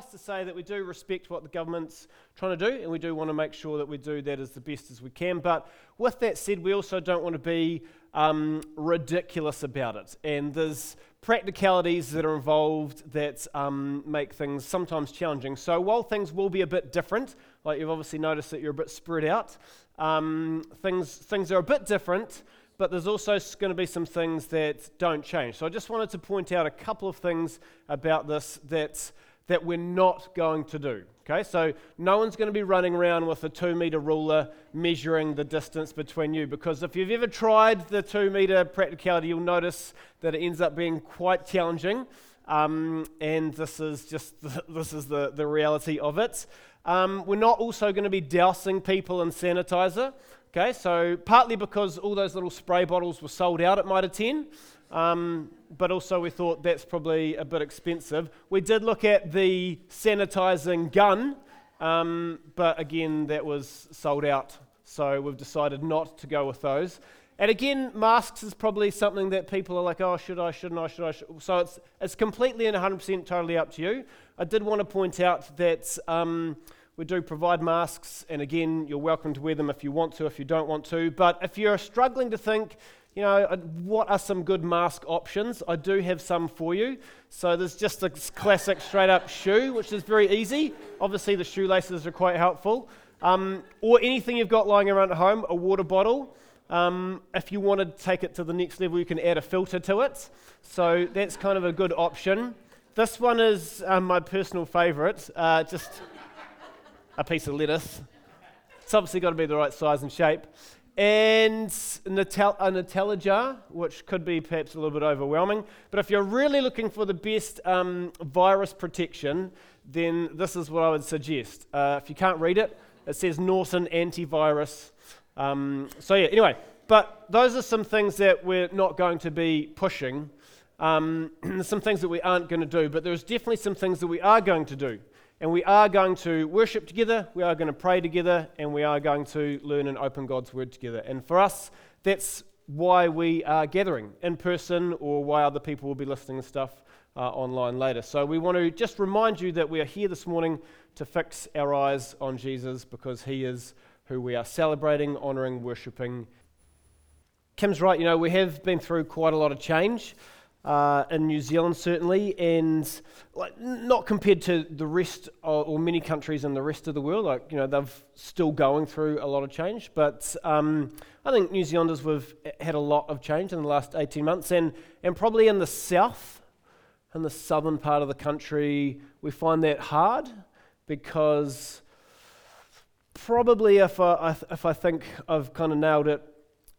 suffice to say that we do respect what the government's trying to do, and we do want to make sure that we do that as the best as we can. But with that said, we also don't want to be um, ridiculous about it. And there's practicalities that are involved that um, make things sometimes challenging. So while things will be a bit different, like you've obviously noticed that you're a bit spread out, um, things, things are a bit different but there's also going to be some things that don't change. So I just wanted to point out a couple of things about this that, that we're not going to do. Okay, so no one's going to be running around with a two meter ruler measuring the distance between you because if you've ever tried the two meter practicality, you'll notice that it ends up being quite challenging. Um, and this is just the, this is the, the reality of it. Um, we're not also going to be dousing people in sanitizer. Okay, so partly because all those little spray bottles were sold out at Mitre 10, um, but also we thought that's probably a bit expensive. We did look at the sanitizing gun, um, but again, that was sold out, so we've decided not to go with those. And again, masks is probably something that people are like, oh, should I, shouldn't I, should I? Should? So it's, it's completely and 100% totally up to you. I did want to point out that. Um, we do provide masks, and again, you're welcome to wear them if you want to, if you don't want to. But if you're struggling to think, you know, uh, what are some good mask options? I do have some for you. So there's just a classic straight up shoe, which is very easy. Obviously, the shoelaces are quite helpful. Um, or anything you've got lying around at home, a water bottle. Um, if you want to take it to the next level, you can add a filter to it. So that's kind of a good option. This one is um, my personal favorite. Uh, just a piece of lettuce. It's obviously got to be the right size and shape. And Nutella, a Nutella jar, which could be perhaps a little bit overwhelming. But if you're really looking for the best um, virus protection, then this is what I would suggest. Uh, if you can't read it, it says Norton Antivirus. Um, so, yeah, anyway, but those are some things that we're not going to be pushing. Um, some things that we aren't going to do, but there's definitely some things that we are going to do. And we are going to worship together, we are going to pray together, and we are going to learn and open God's Word together. And for us, that's why we are gathering in person or why other people will be listening to stuff uh, online later. So we want to just remind you that we are here this morning to fix our eyes on Jesus because he is who we are celebrating, honouring, worshipping. Kim's right, you know, we have been through quite a lot of change uh, in New Zealand, certainly, and like, not compared to the rest of, or many countries in the rest of the world. Like, you know, they've still going through a lot of change, but um, I think New Zealanders have had a lot of change in the last 18 months, and, and probably in the south, in the southern part of the country, we find that hard because probably if I, if I think I've kind of nailed it,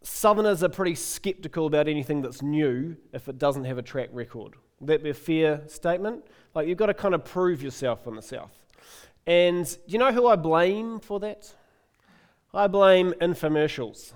Southerners are pretty skeptical about anything that's new if it doesn't have a track record. Would that be a fair statement? Like, you've got to kind of prove yourself in the South. And do you know who I blame for that? I blame infomercials.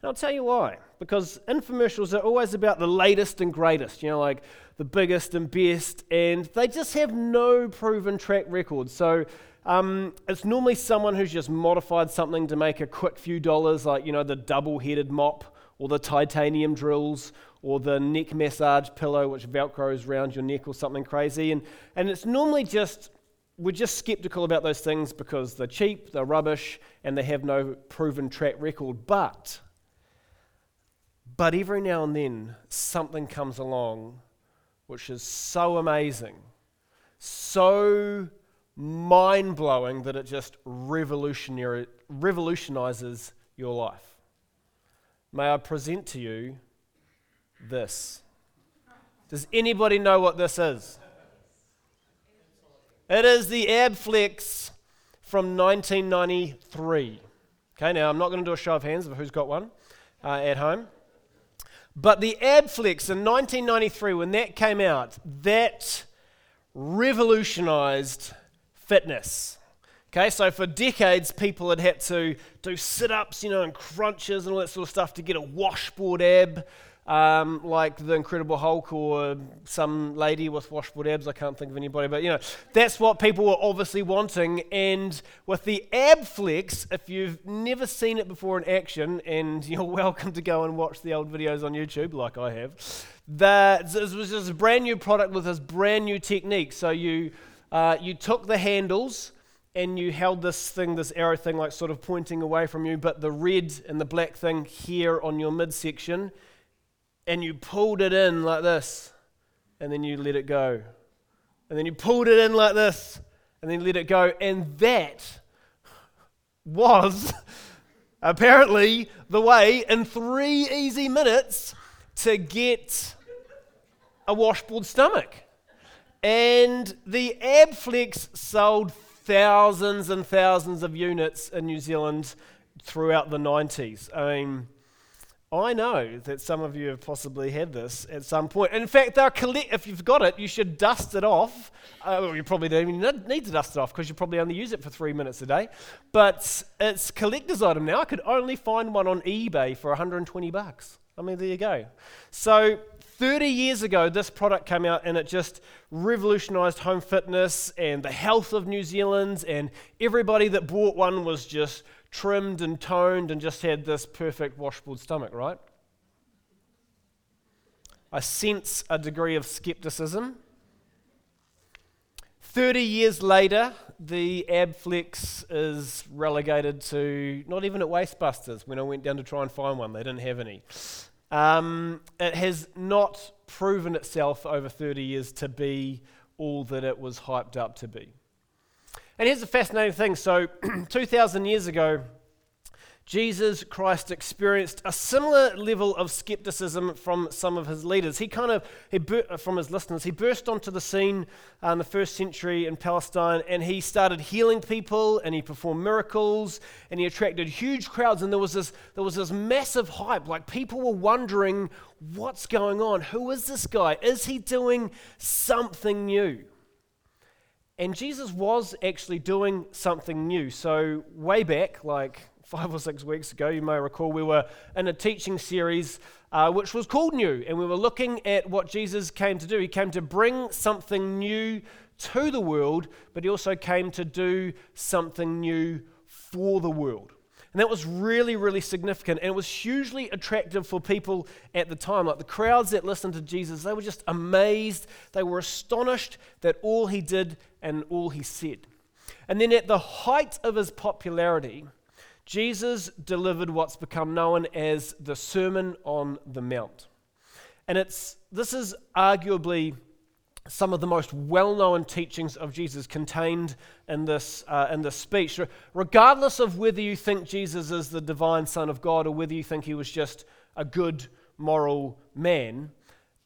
And I'll tell you why. Because infomercials are always about the latest and greatest, you know, like the biggest and best, and they just have no proven track record. So um, it's normally someone who's just modified something to make a quick few dollars, like, you know, the double headed mop or the titanium drills or the neck massage pillow which velcros around your neck or something crazy. And, and it's normally just, we're just skeptical about those things because they're cheap, they're rubbish, and they have no proven track record. But, but every now and then something comes along which is so amazing, so mind blowing that it just revolutionary, revolutionizes your life. May I present to you this. Does anybody know what this is? It is the Abflex from 1993. Okay, now I'm not going to do a show of hands of who's got one uh, at home. But the Abflex in 1993, when that came out, that revolutionized fitness. Okay, so for decades, people had had to do sit ups, you know, and crunches and all that sort of stuff to get a washboard ab, um, like the Incredible Hulk or some lady with washboard abs. I can't think of anybody, but you know, that's what people were obviously wanting. And with the ab flex, if you've never seen it before in action, and you're welcome to go and watch the old videos on YouTube, like I have, that this was just a brand new product with this brand new technique. So you uh, you took the handles and you held this thing, this arrow thing, like sort of pointing away from you, but the red and the black thing here on your midsection, and you pulled it in like this, and then you let it go. And then you pulled it in like this, and then let it go. And that was apparently the way in three easy minutes to get a washboard stomach. And the Abflex sold thousands and thousands of units in New Zealand throughout the 90s. I mean, I know that some of you have possibly had this at some point. In fact, they're collect- if you've got it, you should dust it off. Uh, well, you probably don't even need to dust it off because you probably only use it for three minutes a day. But it's collector's item now. I could only find one on eBay for 120 bucks. I mean, there you go. So 30 years ago, this product came out and it just revolutionized home fitness and the health of New Zealand. And everybody that bought one was just trimmed and toned and just had this perfect washboard stomach, right? I sense a degree of skepticism. 30 years later, the Abflex is relegated to not even at Wastebusters when I went down to try and find one. They didn't have any. Um, it has not proven itself over 30 years to be all that it was hyped up to be. And here's the fascinating thing so, 2,000 years ago, Jesus Christ experienced a similar level of skepticism from some of his leaders. He kind of, he bur- from his listeners, he burst onto the scene uh, in the first century in Palestine and he started healing people and he performed miracles and he attracted huge crowds. And there was this, there was this massive hype. Like people were wondering, what's going on? Who is this guy? Is he doing something new? And Jesus was actually doing something new. So, way back, like five or six weeks ago, you may recall, we were in a teaching series uh, which was called New, and we were looking at what Jesus came to do. He came to bring something new to the world, but he also came to do something new for the world. And that was really, really significant. And it was hugely attractive for people at the time. Like the crowds that listened to Jesus, they were just amazed. They were astonished that all he did and all he said. And then at the height of his popularity, Jesus delivered what's become known as the Sermon on the Mount. And it's, this is arguably some of the most well known teachings of Jesus contained in this, uh, in this speech. Regardless of whether you think Jesus is the divine Son of God or whether you think he was just a good moral man,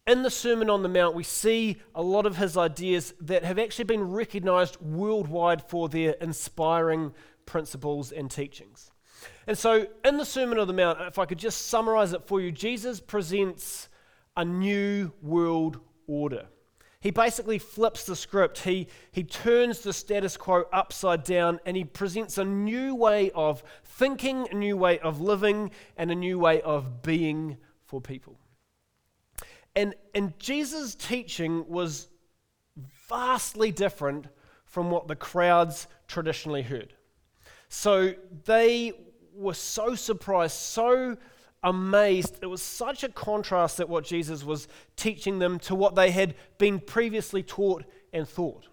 in the Sermon on the Mount, we see a lot of his ideas that have actually been recognized worldwide for their inspiring principles and teachings. And so, in the Sermon on the Mount, if I could just summarize it for you, Jesus presents a new world order. He basically flips the script. He, he turns the status quo upside down and he presents a new way of thinking, a new way of living, and a new way of being for people. And, and Jesus' teaching was vastly different from what the crowds traditionally heard. So they were so surprised, so amazed. It was such a contrast that what Jesus was teaching them to what they had been previously taught and thought.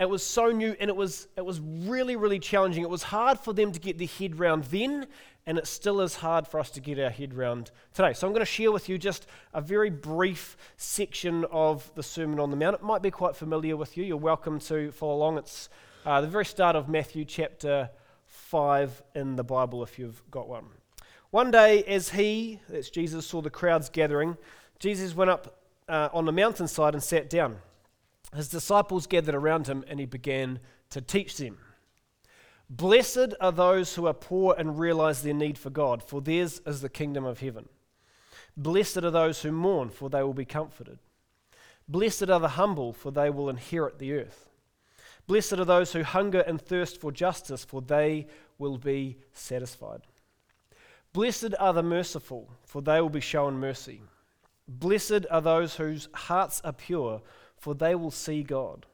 It was so new and it was, it was really, really challenging. It was hard for them to get their head round then, and it still is hard for us to get our head round today. So I'm going to share with you just a very brief section of the Sermon on the Mount. It might be quite familiar with you. You're welcome to follow along. It's uh, the very start of Matthew chapter 5 in the Bible if you've got one. One day, as he, that's Jesus, saw the crowds gathering, Jesus went up uh, on the mountainside and sat down. His disciples gathered around him and he began to teach them. Blessed are those who are poor and realize their need for God, for theirs is the kingdom of heaven. Blessed are those who mourn, for they will be comforted. Blessed are the humble, for they will inherit the earth. Blessed are those who hunger and thirst for justice, for they will be satisfied. Blessed are the merciful, for they will be shown mercy. Blessed are those whose hearts are pure, for they will see God.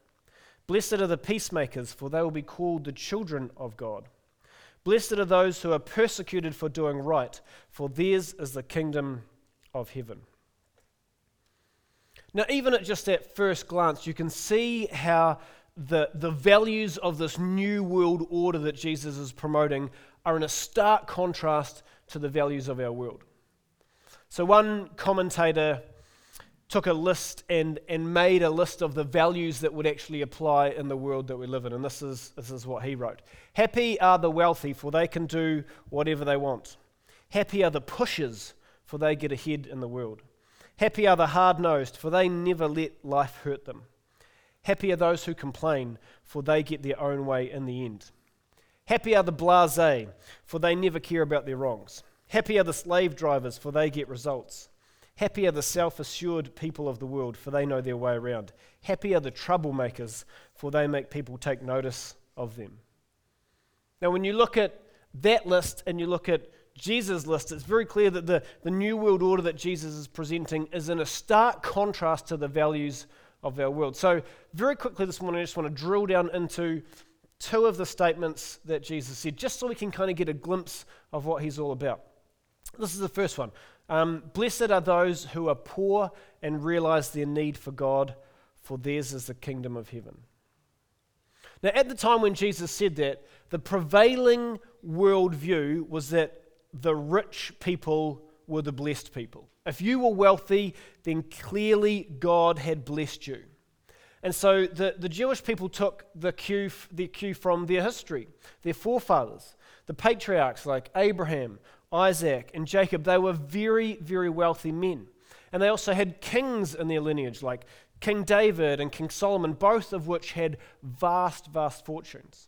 Blessed are the peacemakers, for they will be called the children of God. Blessed are those who are persecuted for doing right, for theirs is the kingdom of heaven. Now, even at just that first glance, you can see how the, the values of this new world order that Jesus is promoting are in a stark contrast to the values of our world. So, one commentator took a list and, and made a list of the values that would actually apply in the world that we live in. And this is, this is what he wrote Happy are the wealthy, for they can do whatever they want. Happy are the pushers, for they get ahead in the world. Happy are the hard nosed, for they never let life hurt them. Happy are those who complain, for they get their own way in the end. Happy are the blase, for they never care about their wrongs. Happy are the slave drivers, for they get results. Happy are the self assured people of the world, for they know their way around. Happy are the troublemakers, for they make people take notice of them. Now, when you look at that list and you look at Jesus' list, it's very clear that the, the New World Order that Jesus is presenting is in a stark contrast to the values of our world. So, very quickly this morning, I just want to drill down into two of the statements that Jesus said, just so we can kind of get a glimpse of what he's all about. This is the first one. Um, Blessed are those who are poor and realize their need for God, for theirs is the kingdom of heaven. Now, at the time when Jesus said that, the prevailing worldview was that the rich people were the blessed people. If you were wealthy, then clearly God had blessed you. And so the, the Jewish people took the cue, the cue from their history, their forefathers, the patriarchs like Abraham, Isaac, and Jacob. They were very, very wealthy men. And they also had kings in their lineage, like King David and King Solomon, both of which had vast, vast fortunes.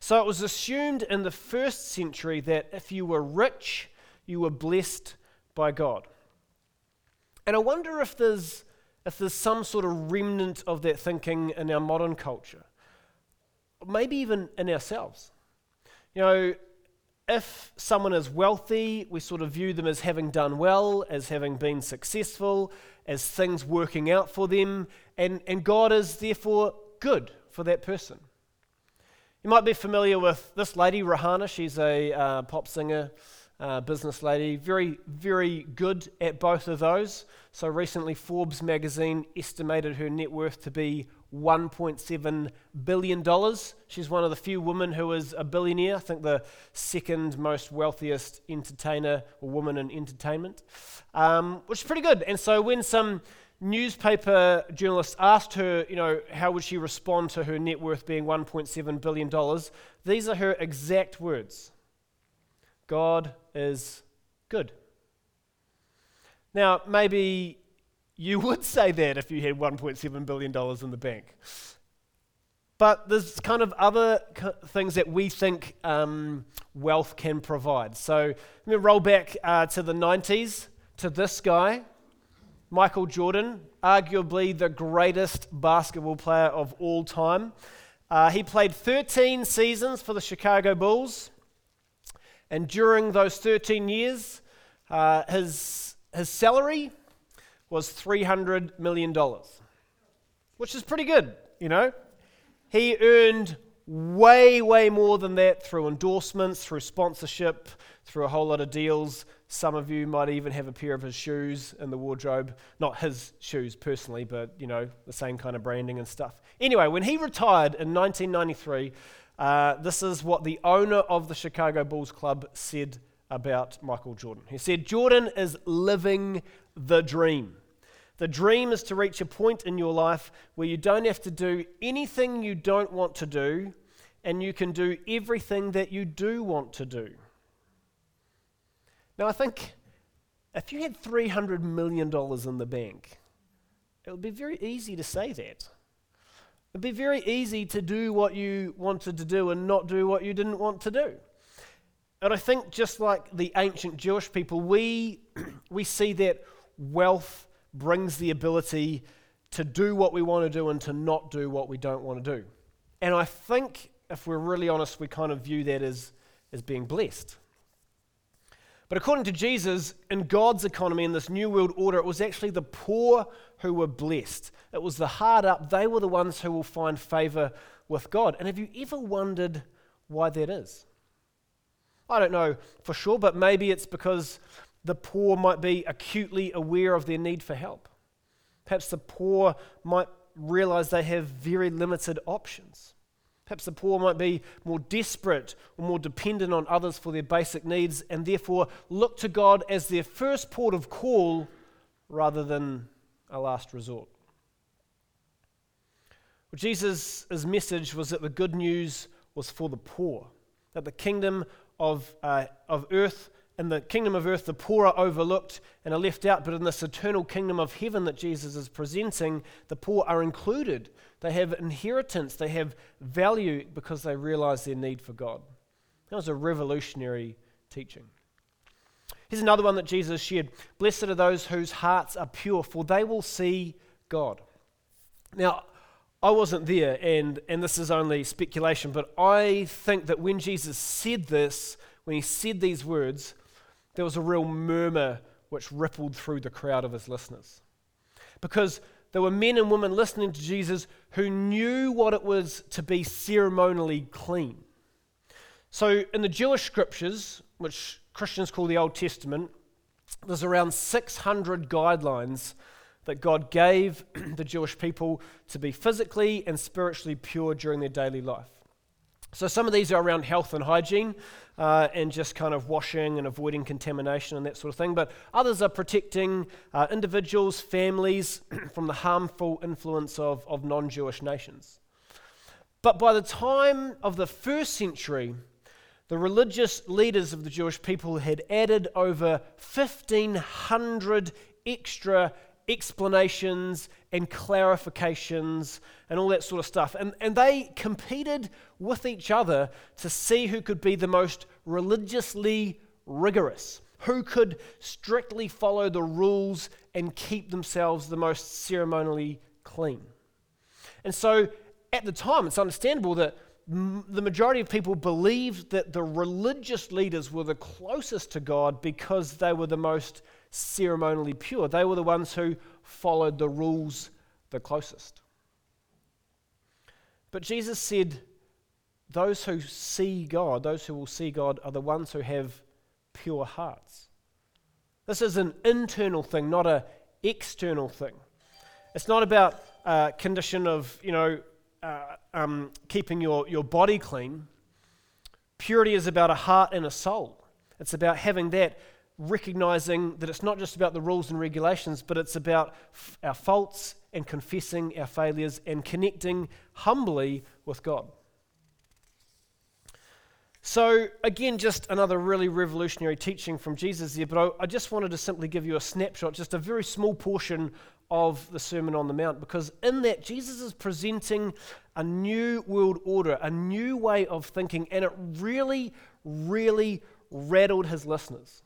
So it was assumed in the first century that if you were rich, you were blessed by God. And I wonder if there's, if there's some sort of remnant of that thinking in our modern culture, maybe even in ourselves. You know, if someone is wealthy, we sort of view them as having done well, as having been successful, as things working out for them, and, and God is therefore good for that person. You might be familiar with this lady, Rihanna. She's a uh, pop singer, uh, business lady, very, very good at both of those. So recently, Forbes magazine estimated her net worth to be $1.7 billion. She's one of the few women who is a billionaire, I think the second most wealthiest entertainer or woman in entertainment, um, which is pretty good. And so when some newspaper journalists asked her, you know, how would she respond to her net worth being $1.7 billion, these are her exact words God is good. Now, maybe you would say that if you had $1.7 billion in the bank. But there's kind of other things that we think um, wealth can provide. So let me roll back uh, to the 90s to this guy, Michael Jordan, arguably the greatest basketball player of all time. Uh, he played 13 seasons for the Chicago Bulls, and during those 13 years, uh, his, his salary was $300 million, which is pretty good, you know. He earned way, way more than that through endorsements, through sponsorship, through a whole lot of deals. Some of you might even have a pair of his shoes in the wardrobe. Not his shoes personally, but, you know, the same kind of branding and stuff. Anyway, when he retired in 1993, uh, this is what the owner of the Chicago Bulls Club said about Michael Jordan. He said, Jordan is living the dream. The dream is to reach a point in your life where you don't have to do anything you don't want to do, and you can do everything that you do want to do. Now, I think if you had $300 million in the bank, it would be very easy to say that. It'd be very easy to do what you wanted to do and not do what you didn't want to do. And I think just like the ancient Jewish people, we, we see that wealth brings the ability to do what we want to do and to not do what we don't want to do. And I think, if we're really honest, we kind of view that as, as being blessed. But according to Jesus, in God's economy, in this new world order, it was actually the poor who were blessed. It was the hard up, they were the ones who will find favor with God. And have you ever wondered why that is? I don't know for sure, but maybe it's because the poor might be acutely aware of their need for help. Perhaps the poor might realize they have very limited options. Perhaps the poor might be more desperate or more dependent on others for their basic needs and therefore look to God as their first port of call rather than a last resort. Well, Jesus' message was that the good news was for the poor, that the kingdom of, uh, of earth in the kingdom of earth, the poor are overlooked and are left out, but in this eternal kingdom of heaven that Jesus is presenting, the poor are included. They have inheritance, they have value because they realize their need for God. That was a revolutionary teaching. Here's another one that Jesus shared Blessed are those whose hearts are pure, for they will see God. Now, I wasn't there, and, and this is only speculation, but I think that when Jesus said this, when he said these words, there was a real murmur which rippled through the crowd of his listeners. Because there were men and women listening to Jesus who knew what it was to be ceremonially clean. So, in the Jewish scriptures, which Christians call the Old Testament, there's around 600 guidelines that God gave the Jewish people to be physically and spiritually pure during their daily life. So, some of these are around health and hygiene uh, and just kind of washing and avoiding contamination and that sort of thing. But others are protecting uh, individuals, families from the harmful influence of, of non Jewish nations. But by the time of the first century, the religious leaders of the Jewish people had added over 1,500 extra explanations and clarifications and all that sort of stuff. And, and they competed with each other to see who could be the most religiously rigorous, who could strictly follow the rules and keep themselves the most ceremonially clean. And so at the time, it's understandable that the majority of people believed that the religious leaders were the closest to God because they were the most ceremonially pure. They were the ones who followed the rules the closest. But Jesus said, Those who see God, those who will see God, are the ones who have pure hearts. This is an internal thing, not an external thing. It's not about a condition of, you know, uh, um, keeping your, your body clean. Purity is about a heart and a soul. It's about having that recognizing that it's not just about the rules and regulations, but it's about f- our faults and confessing our failures and connecting humbly with God. So, again, just another really revolutionary teaching from Jesus there, but I, I, just wanted to simply give you a snapshot, just a very small portion of the Sermon on the Mount, because in that, Jesus is presenting a new world order, a new way of thinking, and it really, really rattled his listeners.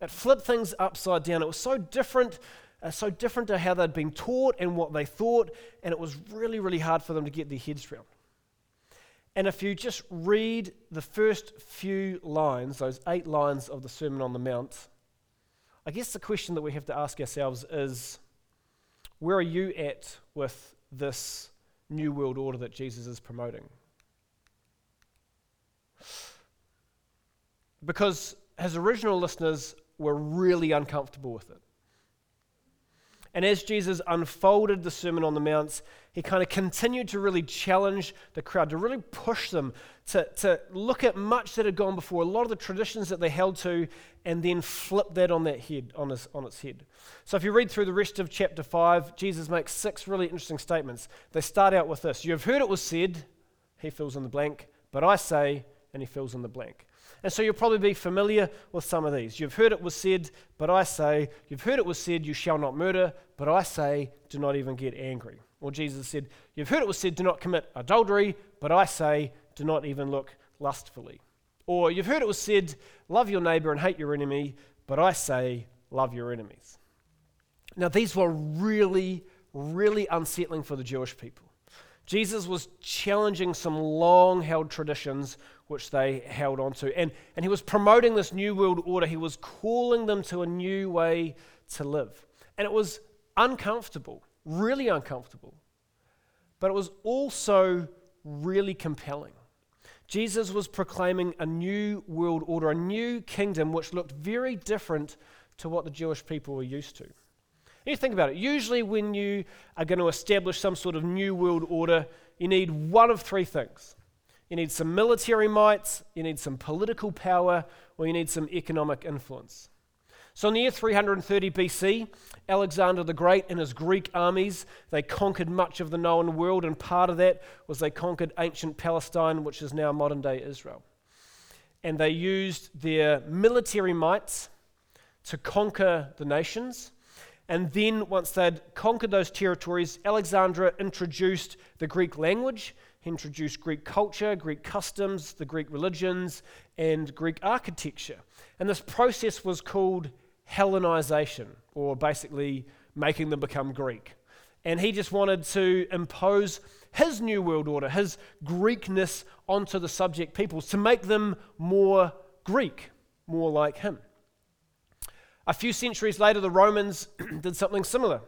It flipped things upside down. It was so different, uh, so different to how they'd been taught and what they thought, and it was really, really hard for them to get their heads around. And if you just read the first few lines, those eight lines of the Sermon on the Mount, I guess the question that we have to ask ourselves is where are you at with this new world order that Jesus is promoting? Because his original listeners were really uncomfortable with it. And as Jesus unfolded the Sermon on the Mount, he kind of continued to really challenge the crowd, to really push them to, to look at much that had gone before, a lot of the traditions that they held to, and then flip that on that head, on, his, on its head. So if you read through the rest of chapter 5, Jesus makes six really interesting statements. They start out with this You have heard it was said, he fills in the blank, but I say, and he fills in the blank. And so you'll probably be familiar with some of these. You've heard it was said, but I say, you've heard it was said, you shall not murder, but I say, do not even get angry. Or Jesus said, You've heard it was said, do not commit adultery, but I say, do not even look lustfully. Or you've heard it was said, Love your neighbor and hate your enemy, but I say, Love your enemies. Now, these were really, really unsettling for the Jewish people. Jesus was challenging some long held traditions which they held onto. And, and he was promoting this new world order. He was calling them to a new way to live. And it was uncomfortable, really uncomfortable. But it was also really compelling. Jesus was proclaiming a new world order, a new kingdom which looked very different to what the Jewish people were used to. You think about it. Usually, when you are going to establish some sort of new world order, you need one of three things you need some military might, you need some political power, or you need some economic influence. So in the year 330 BC, Alexander the Great and his Greek armies, they conquered much of the known world, and part of that was they conquered ancient Palestine, which is now modern day Israel. And they used their military might to conquer the nations. And then, once they'd conquered those territories, Alexander introduced the Greek language he introduced Greek culture, Greek customs, the Greek religions, and Greek architecture. And this process was called Hellenization, or basically making them become Greek. And he just wanted to impose his new world order, his Greekness onto the subject peoples to make them more Greek, more like him. A few centuries later, the Romans did something similar.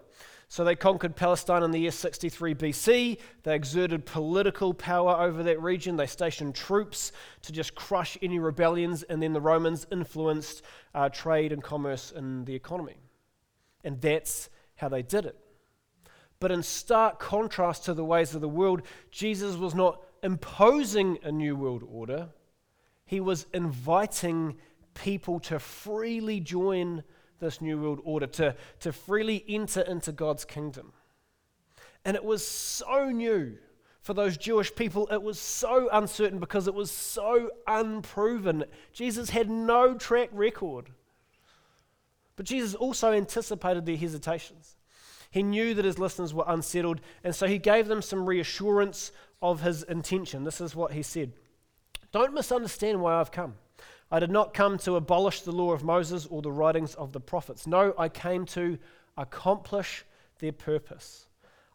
So they conquered Palestine in the year 63 BC. They exerted political power over that region. They stationed troops to just crush any rebellions, and then the Romans influenced uh, trade and commerce and the economy. And that's how they did it. But in stark contrast to the ways of the world, Jesus was not imposing a new world order, he was inviting people to freely join this new world order, to, to freely enter into God's kingdom. And it was so new for those Jewish people. It was so uncertain because it was so unproven. Jesus had no track record. But Jesus also anticipated their hesitations. He knew that his listeners were unsettled, and so he gave them some reassurance of his intention. This is what he said Don't misunderstand why I've come. I did not come to abolish the law of Moses or the writings of the prophets. No, I came to accomplish their purpose.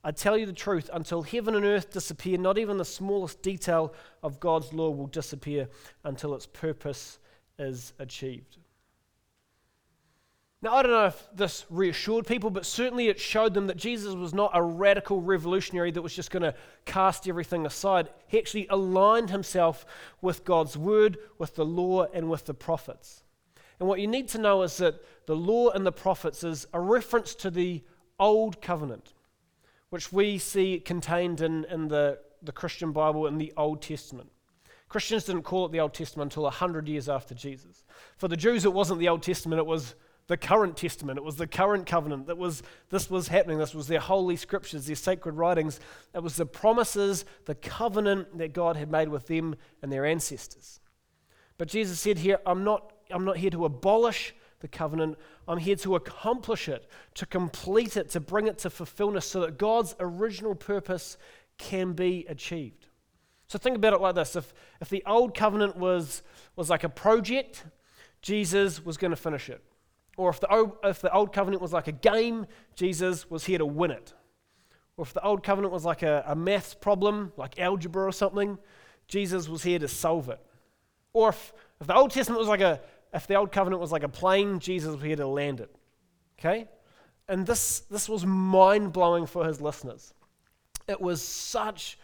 I tell you the truth, until heaven and earth disappear, not even the smallest detail of God's law will disappear until its purpose is achieved. Now, I don't know if this reassured people, but certainly it showed them that Jesus was not a radical revolutionary that was just going to cast everything aside. He actually aligned himself with God's word, with the law, and with the prophets. And what you need to know is that the law and the prophets is a reference to the old covenant, which we see contained in, in the, the Christian Bible in the Old Testament. Christians didn't call it the Old Testament until 100 years after Jesus. For the Jews, it wasn't the Old Testament, it was the current testament. It was the current covenant that was this was happening. This was their holy scriptures, their sacred writings. It was the promises, the covenant that God had made with them and their ancestors. But Jesus said here, I'm not, I'm not here to abolish the covenant. I'm here to accomplish it, to complete it, to bring it to fulfillment so that God's original purpose can be achieved. So think about it like this. If, if the old covenant was, was like a project, Jesus was going to finish it. Or if the, old, if the old covenant was like a game, Jesus was here to win it. Or if the old covenant was like a, a maths problem, like algebra or something, Jesus was here to solve it. Or if, if the Old Testament was like a, if the old covenant was like a plane, Jesus was here to land it. Okay? And this, this was mind blowing for his listeners. It was such,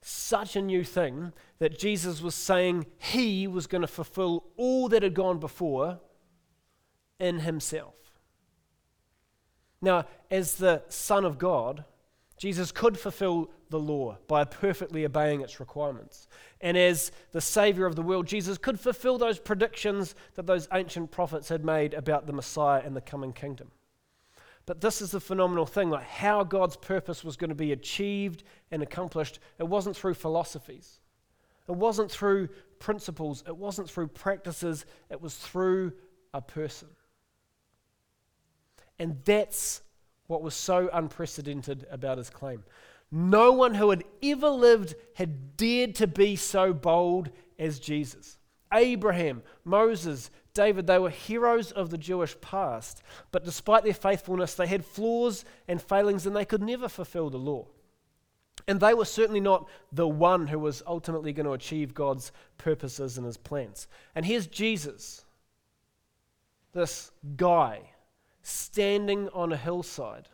such a new thing that Jesus was saying he was going to fulfill all that had gone before in himself. Now, as the Son of God, Jesus could fulfill the law by perfectly obeying its requirements. And as the Savior of the world, Jesus could fulfill those predictions that those ancient prophets had made about the Messiah and the coming kingdom. But this is the phenomenal thing like how God's purpose was going to be achieved and accomplished. It wasn't through philosophies, it wasn't through principles, it wasn't through practices, it was through a person. And that's what was so unprecedented about his claim. No one who had ever lived had dared to be so bold as Jesus. Abraham, Moses, David, they were heroes of the Jewish past, but despite their faithfulness, they had flaws and failings and they could never fulfill the law. And they were certainly not the one who was ultimately going to achieve God's purposes and his plans. And here's Jesus, this guy standing on a hillside,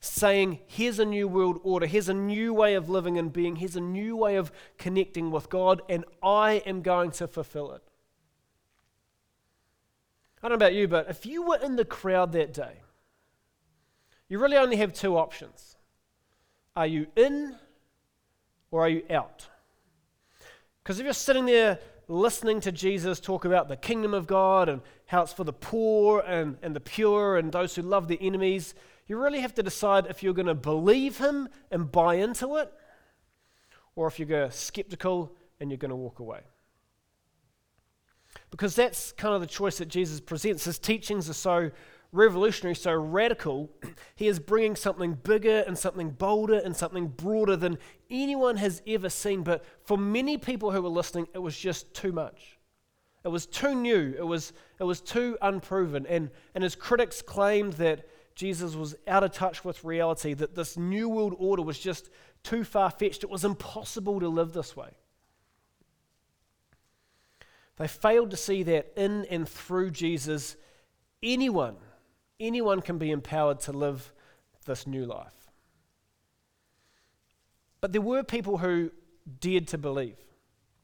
saying, Here's a new world order, here's a new way of living and being, here's a new way of connecting with God, and I am going to fulfill it. I don't know about you, but if you were in the crowd that day, you really only have two options. Are you in or are you out? Because if you're sitting there listening to Jesus talk about the kingdom of God and how it's for the poor and, and the pure and those who love their enemies, you really have to decide if you're going to believe him and buy into it or if you're going to skeptical and you're going to walk away. Because that's kind of the choice that Jesus presents. His teachings are so revolutionary, so radical, he is bringing something bigger and something bolder and something broader than anyone has ever seen. But for many people who were listening, it was just too much. It was too new, it was, it was too unproven. And, and his critics claimed that Jesus was out of touch with reality, that this new world order was just too far fetched. It was impossible to live this way. They failed to see that in and through Jesus, anyone anyone can be empowered to live this new life. But there were people who dared to believe.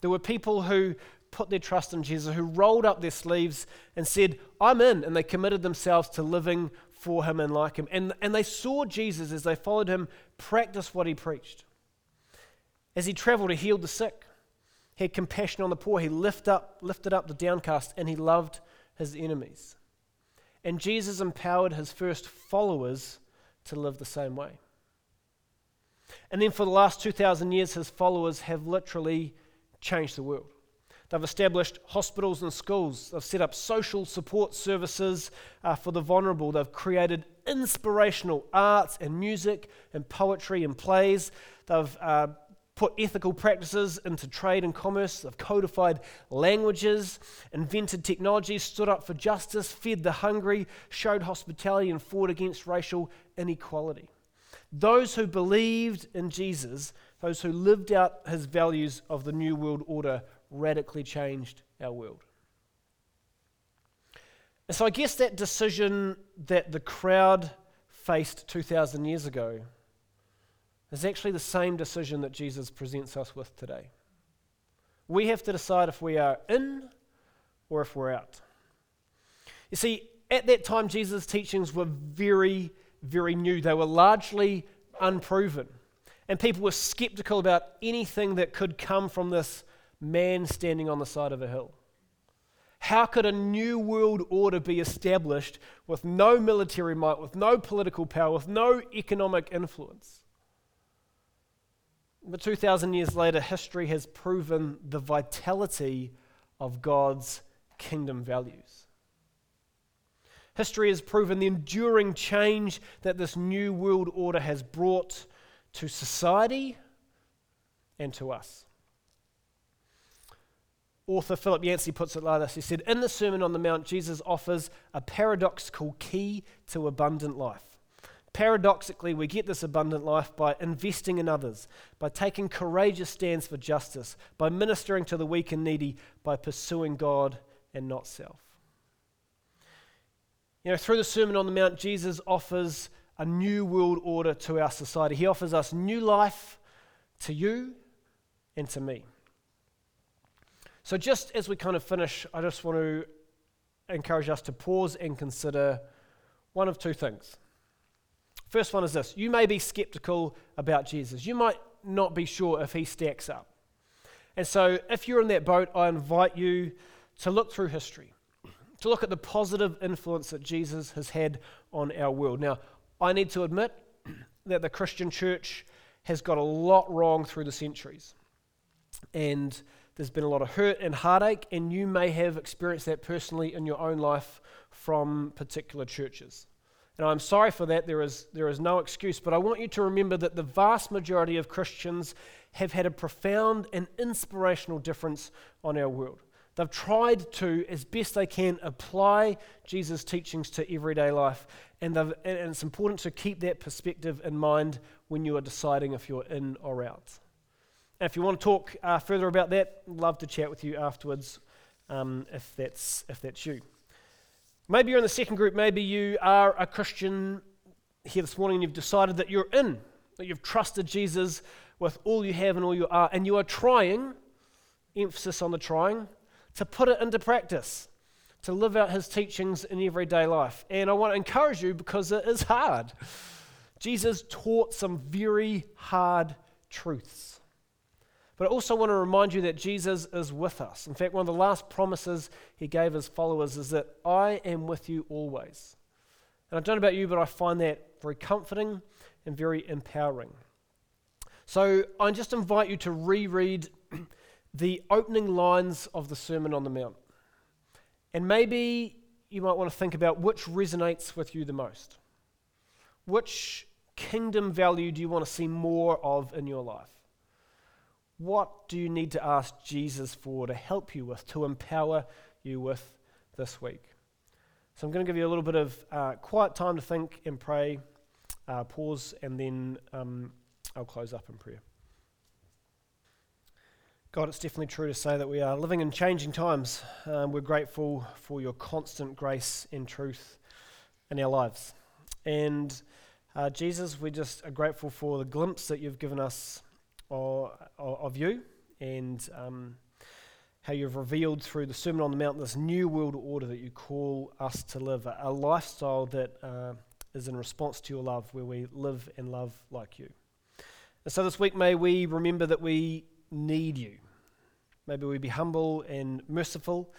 There were people who put their trust in Jesus, who rolled up their sleeves and said, I'm in. And they committed themselves to living for him and like him. And, and they saw Jesus as they followed him practice what he preached. As he traveled, he healed the sick, he had compassion on the poor, he lift up, lifted up the downcast, and he loved his enemies. And Jesus empowered his first followers to live the same way. And then for the last 2,000 years, his followers have literally changed the world. They've established hospitals and schools. They've set up social support services uh, for the vulnerable. They've created inspirational arts and music and poetry and plays. They've uh, put ethical practices into trade and commerce, they've codified languages, invented technologies, stood up for justice, fed the hungry, showed hospitality, and fought against racial inequality. Those who believed in Jesus, those who lived out his values of the New World Order, radically changed our world. And so I guess that decision that the crowd faced 2,000 years ago is actually the same decision that Jesus presents us with today. We have to decide if we are in or if we're out. You see, at that time, Jesus' teachings were very, very new. They were largely unproven. And people were skeptical about anything that could come from this man standing on the side of a hill. How could a new world order be established with no military might, with no political power, with no economic influence? But 2,000 years later, history has proven the vitality of God's kingdom values. History has proven the enduring change that this new world order has brought to society and to us. Author Philip Yancey puts it like this He said, In the Sermon on the Mount, Jesus offers a paradoxical key to abundant life. Paradoxically, we get this abundant life by investing in others, by taking courageous stands for justice, by ministering to the weak and needy, by pursuing God and not self. You know, through the Sermon on the Mount, Jesus offers a new world order to our society. He offers us new life to you and to me. So, just as we kind of finish, I just want to encourage us to pause and consider one of two things. First one is this you may be skeptical about Jesus. You might not be sure if he stacks up. And so, if you're in that boat, I invite you to look through history, to look at the positive influence that Jesus has had on our world. Now, I need to admit that the Christian church has got a lot wrong through the centuries. And there's been a lot of hurt and heartache, and you may have experienced that personally in your own life from particular churches. And I'm sorry for that, there is, there is no excuse, but I want you to remember that the vast majority of Christians have had a profound and inspirational difference on our world. They've tried to, as best they can, apply Jesus' teachings to everyday life. And, and, it's important to keep that perspective in mind when you are deciding if you're in or out. And if you want to talk uh, further about that, love to chat with you afterwards um, if, that's, if that's you. Maybe you're in the second group, maybe you are a Christian here this morning and you've decided that you're in, that you've trusted Jesus with all you have and all you are, and you are trying, emphasis on the trying, to put it into practice, to live out his teachings in everyday life. And I want to encourage you because it is hard. Jesus taught some very hard truths. But I also want to remind you that Jesus is with us. In fact, one of the last promises he gave his followers is that I am with you always. And I don't know about you, but I find that very comforting and very empowering. So I just invite you to reread the opening lines of the Sermon on the Mount. And maybe you might want to think about which resonates with you the most. Which kingdom value do you want to see more of in your life? What do you need to ask Jesus for to help you with, to empower you with this week? So I'm going to give you a little bit of uh, quiet time to think and pray, uh, pause, and then um, I'll close up in prayer. God, it's definitely true to say that we are living in changing times. Um, we're grateful for your constant grace and truth in our lives. And uh, Jesus, we just are grateful for the glimpse that you've given us of, of you and um, how you've revealed through the Sermon on the Mount this new world order that you call us to live, a, lifestyle that uh, is in response to your love, where we live and love like you. And so this week, may we remember that we need you. Maybe we be humble and merciful.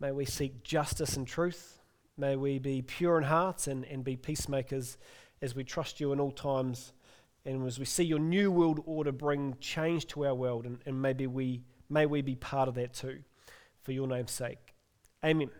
May we seek justice and truth. May we be pure in hearts and, and be peacemakers as we trust you in all times and as we see your new world order bring change to our world. And, and maybe we, may we be part of that too, for your name's sake. Amen.